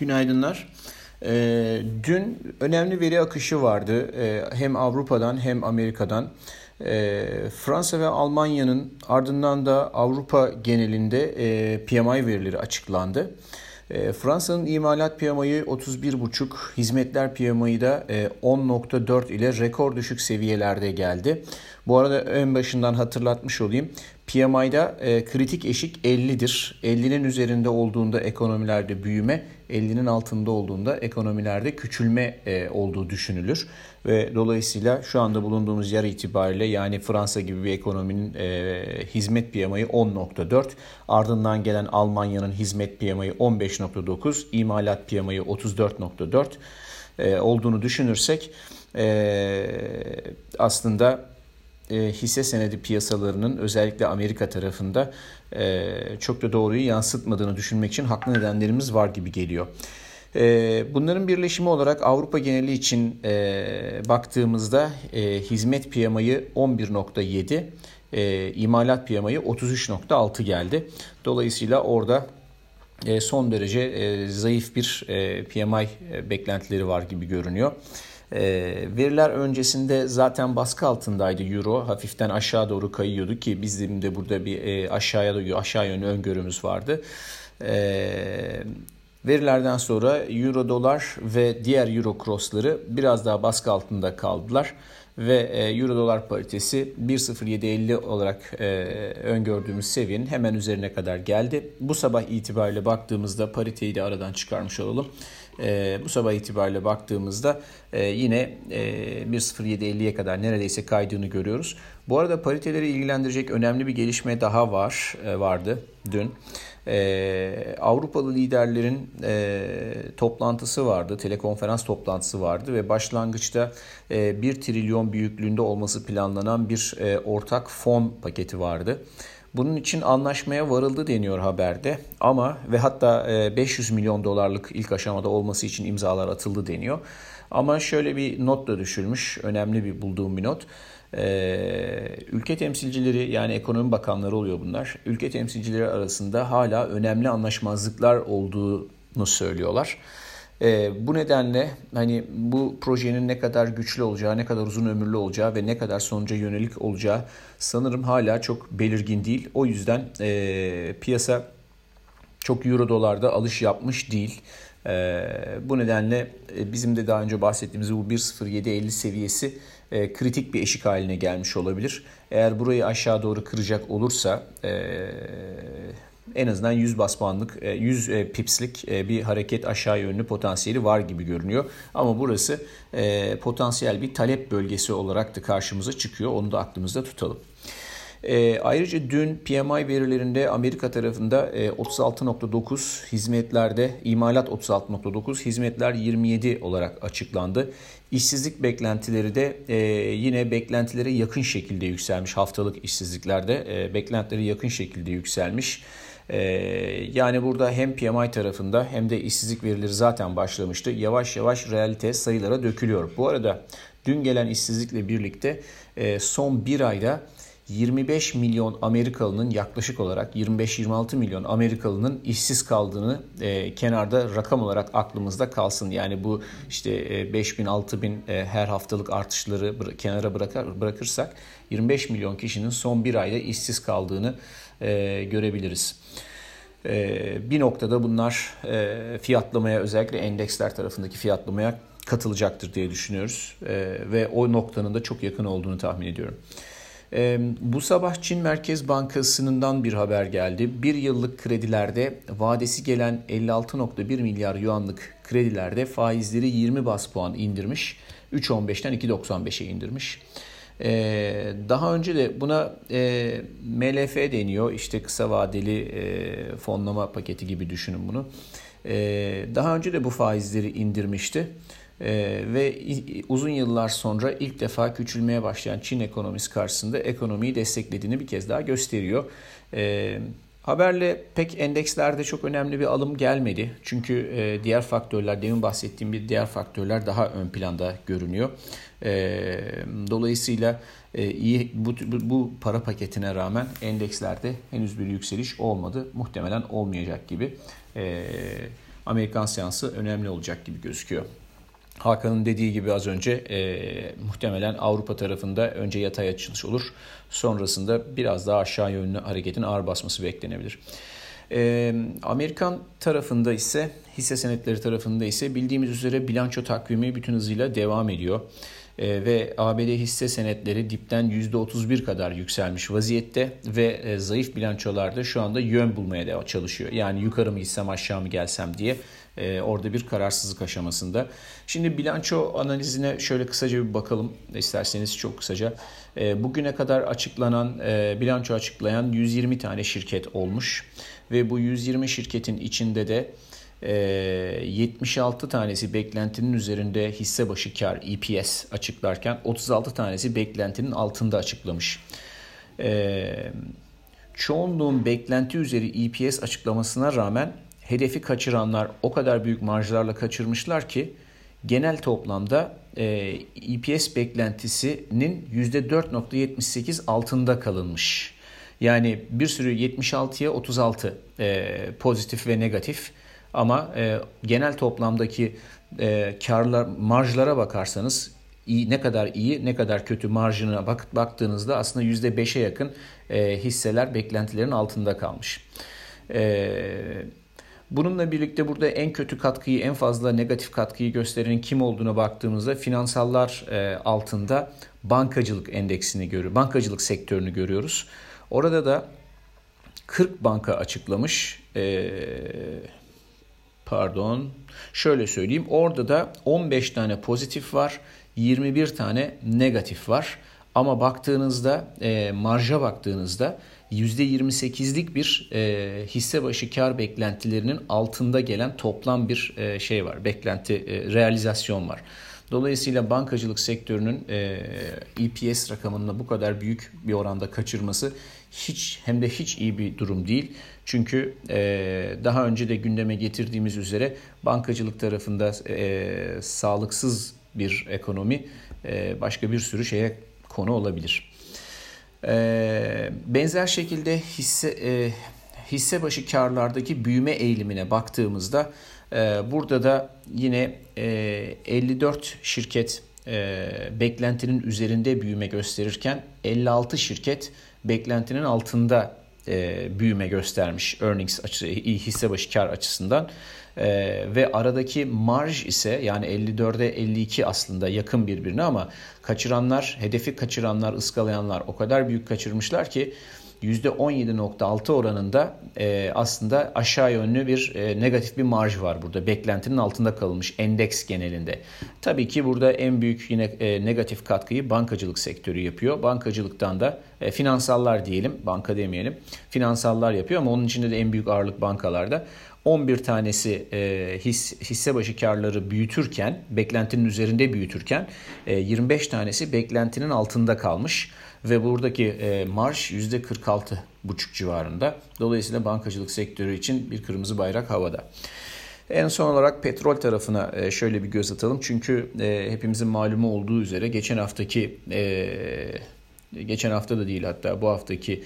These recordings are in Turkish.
Günaydınlar. E, dün önemli veri akışı vardı e, hem Avrupa'dan hem Amerika'dan. E, Fransa ve Almanya'nın ardından da Avrupa genelinde e, PMI verileri açıklandı. E, Fransa'nın imalat PMI'yi 31,5, hizmetler PMI'yi da e, 10,4 ile rekor düşük seviyelerde geldi. Bu arada ön başından hatırlatmış olayım. PMI'da e, kritik eşik 50'dir. 50'nin üzerinde olduğunda ekonomilerde büyüme, 50'nin altında olduğunda ekonomilerde küçülme e, olduğu düşünülür. Ve dolayısıyla şu anda bulunduğumuz yer itibariyle yani Fransa gibi bir ekonominin e, hizmet PMI'yi 10.4, ardından gelen Almanya'nın hizmet PMI'yi 15.9, imalat PMI'yi 34.4 e, olduğunu düşünürsek e, aslında e, hisse senedi piyasalarının özellikle Amerika tarafında e, çok da doğruyu yansıtmadığını düşünmek için haklı nedenlerimiz var gibi geliyor. E, bunların birleşimi olarak Avrupa geneli için baktığımızda hizmet piyamayı 11.7, e, imalat piyamayı 33.6 geldi. Dolayısıyla orada son derece zayıf bir PMI beklentileri var gibi görünüyor. E, veriler öncesinde zaten baskı altındaydı euro. Hafiften aşağı doğru kayıyordu ki bizim de burada bir e, aşağıya doğru aşağı yönlü öngörümüz vardı. E, verilerden sonra euro dolar ve diğer euro crossları biraz daha baskı altında kaldılar ve e, euro dolar paritesi 1.0750 olarak e, öngördüğümüz seviyenin hemen üzerine kadar geldi. Bu sabah itibariyle baktığımızda pariteyi de aradan çıkarmış olalım. E, bu sabah itibariyle baktığımızda yine 1.0750'ye kadar neredeyse kaydığını görüyoruz. Bu arada pariteleri ilgilendirecek önemli bir gelişme daha var vardı dün. Ee, Avrupalı liderlerin e, toplantısı vardı, telekonferans toplantısı vardı ve başlangıçta e, 1 trilyon büyüklüğünde olması planlanan bir e, ortak fon paketi vardı. Bunun için anlaşmaya varıldı deniyor haberde ama ve hatta 500 milyon dolarlık ilk aşamada olması için imzalar atıldı deniyor. Ama şöyle bir not da düşülmüş, önemli bir bulduğum bir not. Ee, ülke temsilcileri yani ekonomi bakanları oluyor bunlar. Ülke temsilcileri arasında hala önemli anlaşmazlıklar olduğunu söylüyorlar. E, bu nedenle hani bu projenin ne kadar güçlü olacağı, ne kadar uzun ömürlü olacağı ve ne kadar sonuca yönelik olacağı sanırım hala çok belirgin değil. O yüzden e, piyasa çok euro dolarda alış yapmış değil. E, bu nedenle e, bizim de daha önce bahsettiğimiz bu 1.0750 seviyesi e, kritik bir eşik haline gelmiş olabilir. Eğer burayı aşağı doğru kıracak olursa e, en azından 100 bas puanlık, 100 e, e, pipslik e, bir hareket aşağı yönlü potansiyeli var gibi görünüyor. Ama burası potansiyel bir talep bölgesi olarak da karşımıza çıkıyor. Onu da aklımızda tutalım. E, ayrıca dün PMI verilerinde Amerika tarafında e, 36.9 hizmetlerde imalat 36.9 hizmetler 27 olarak açıklandı. İşsizlik beklentileri de e, yine beklentilere yakın şekilde yükselmiş haftalık işsizliklerde e, beklentileri yakın şekilde yükselmiş. E, yani burada hem PMI tarafında hem de işsizlik verileri zaten başlamıştı. Yavaş yavaş realite sayılara dökülüyor. Bu arada dün gelen işsizlikle birlikte e, son bir ayda 25 milyon Amerikalının yaklaşık olarak 25-26 milyon Amerikalının işsiz kaldığını e, kenarda rakam olarak aklımızda kalsın. Yani bu işte e, 5 bin 6 bin e, her haftalık artışları bıra- kenara bırakır, bırakırsak 25 milyon kişinin son bir ayda işsiz kaldığını e, görebiliriz. E, bir noktada bunlar e, fiyatlamaya özellikle endeksler tarafındaki fiyatlamaya katılacaktır diye düşünüyoruz. E, ve o noktanın da çok yakın olduğunu tahmin ediyorum. Bu sabah Çin Merkez Bankası'ndan bir haber geldi. Bir yıllık kredilerde vadesi gelen 56.1 milyar yuanlık kredilerde faizleri 20 bas puan indirmiş. 3.15'ten 2.95'e indirmiş. Daha önce de buna MLF deniyor. İşte kısa vadeli fonlama paketi gibi düşünün bunu. Daha önce de bu faizleri indirmişti. Ee, ve uzun yıllar sonra ilk defa küçülmeye başlayan Çin ekonomisi karşısında ekonomiyi desteklediğini bir kez daha gösteriyor. Ee, haberle pek endekslerde çok önemli bir alım gelmedi. Çünkü e, diğer faktörler, demin bahsettiğim bir diğer faktörler daha ön planda görünüyor. Ee, dolayısıyla e, iyi bu, bu para paketine rağmen endekslerde henüz bir yükseliş olmadı. Muhtemelen olmayacak gibi. Amerikan seansı önemli olacak gibi gözüküyor. Hakan'ın dediği gibi az önce e, muhtemelen Avrupa tarafında önce yatay açılış olur. Sonrasında biraz daha aşağı yönlü hareketin ağır basması beklenebilir. E, Amerikan tarafında ise hisse senetleri tarafında ise bildiğimiz üzere bilanço takvimi bütün hızıyla devam ediyor. E, ve ABD hisse senetleri dipten %31 kadar yükselmiş vaziyette ve e, zayıf bilançolarda şu anda yön bulmaya çalışıyor. Yani yukarı mı gitsem aşağı mı gelsem diye e, orada bir kararsızlık aşamasında. Şimdi bilanço analizine şöyle kısaca bir bakalım isterseniz çok kısaca. E, bugüne kadar açıklanan bilanço açıklayan 120 tane şirket olmuş ve bu 120 şirketin içinde de 76 tanesi beklentinin üzerinde hisse başı kar EPS açıklarken 36 tanesi beklentinin altında açıklamış. Çoğunluğun beklenti üzeri EPS açıklamasına rağmen hedefi kaçıranlar o kadar büyük marjlarla kaçırmışlar ki genel toplamda e, EPS beklentisinin %4.78 altında kalınmış. Yani bir sürü 76'ya 36 e, pozitif ve negatif ama e, genel toplamdaki e, karlar marjlara bakarsanız iyi ne kadar iyi ne kadar kötü marjına bak, baktığınızda aslında %5'e yakın e, hisseler beklentilerin altında kalmış. E, Bununla birlikte burada en kötü katkıyı, en fazla negatif katkıyı gösteren kim olduğuna baktığımızda finansallar e, altında bankacılık endeksini görüyoruz. Bankacılık sektörünü görüyoruz. Orada da 40 banka açıklamış. E, pardon. Şöyle söyleyeyim. Orada da 15 tane pozitif var. 21 tane negatif var. Ama baktığınızda e, marja baktığınızda %28'lik bir e, hisse başı kar beklentilerinin altında gelen toplam bir e, şey var. Beklenti, e, realizasyon var. Dolayısıyla bankacılık sektörünün e, EPS rakamında bu kadar büyük bir oranda kaçırması hiç hem de hiç iyi bir durum değil. Çünkü e, daha önce de gündeme getirdiğimiz üzere bankacılık tarafında e, sağlıksız bir ekonomi e, başka bir sürü şeye konu olabilir. Ee, benzer şekilde hisse e, hisse başı karlardaki büyüme eğilimine baktığımızda e, burada da yine e, 54 şirket e, beklentinin üzerinde büyüme gösterirken 56 şirket beklentinin altında e, büyüme göstermiş earnings açısı, hisse başı kar açısından. Ee, ve aradaki marj ise yani 54'e 52 aslında yakın birbirine ama kaçıranlar, hedefi kaçıranlar, ıskalayanlar o kadar büyük kaçırmışlar ki %17.6 oranında e, aslında aşağı yönlü bir e, negatif bir marj var burada. Beklentinin altında kalmış endeks genelinde. Tabii ki burada en büyük yine e, negatif katkıyı bankacılık sektörü yapıyor. Bankacılıktan da e, finansallar diyelim, banka demeyelim. Finansallar yapıyor ama onun içinde de en büyük ağırlık bankalarda. 11 tanesi e, his, hisse başı karları büyütürken, beklentinin üzerinde büyütürken e, 25 tanesi beklentinin altında kalmış ve buradaki e, marş %46,5 civarında. Dolayısıyla bankacılık sektörü için bir kırmızı bayrak havada. En son olarak petrol tarafına e, şöyle bir göz atalım. Çünkü e, hepimizin malumu olduğu üzere geçen haftaki e, geçen hafta da değil hatta bu haftaki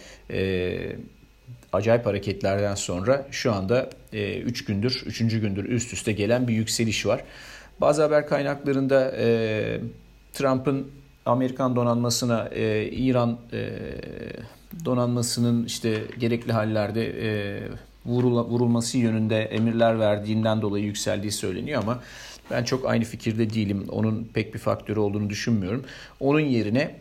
acayip hareketlerden sonra şu anda 3 e, gündür, 3. gündür üst üste gelen bir yükseliş var. Bazı haber kaynaklarında Trump'ın Amerikan donanmasına e, İran e, donanmasının işte gerekli hallerde e, vurula, vurulması yönünde emirler verdiğinden dolayı yükseldiği söyleniyor ama ben çok aynı fikirde değilim. Onun pek bir faktörü olduğunu düşünmüyorum. Onun yerine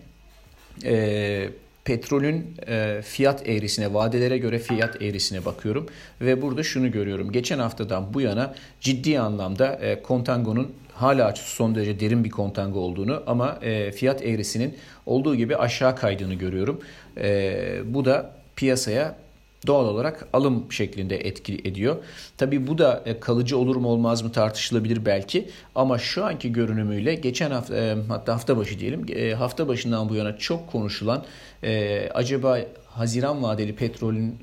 e, petrolün e, fiyat eğrisine, vadelere göre fiyat eğrisine bakıyorum ve burada şunu görüyorum. Geçen haftadan bu yana ciddi anlamda e, kontangonun hala son derece derin bir kontango olduğunu ama e, fiyat eğrisinin olduğu gibi aşağı kaydığını görüyorum. Bu da piyasaya doğal olarak alım şeklinde etki ediyor. Tabi bu da e, kalıcı olur mu olmaz mı tartışılabilir belki ama şu anki görünümüyle geçen hafta e, hatta hafta başı diyelim e, hafta başından bu yana çok konuşulan acaba Haziran vadeli petrolün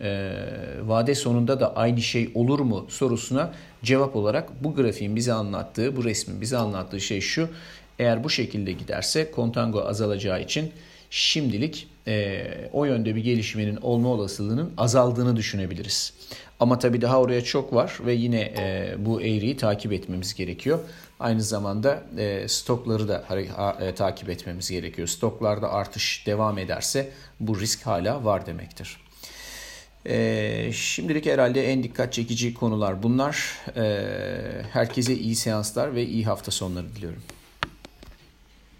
vade sonunda da aynı şey olur mu sorusuna cevap olarak bu grafiğin bize anlattığı, bu resmin bize anlattığı şey şu. Eğer bu şekilde giderse kontango azalacağı için şimdilik e, o yönde bir gelişmenin olma olasılığının azaldığını düşünebiliriz. Ama tabii daha oraya çok var ve yine e, bu eğriyi takip etmemiz gerekiyor. Aynı zamanda e, stokları da e, takip etmemiz gerekiyor. Stoklarda artış devam ederse bu risk hala var demektir. E, şimdilik herhalde en dikkat çekici konular bunlar. E, herkese iyi seanslar ve iyi hafta sonları diliyorum.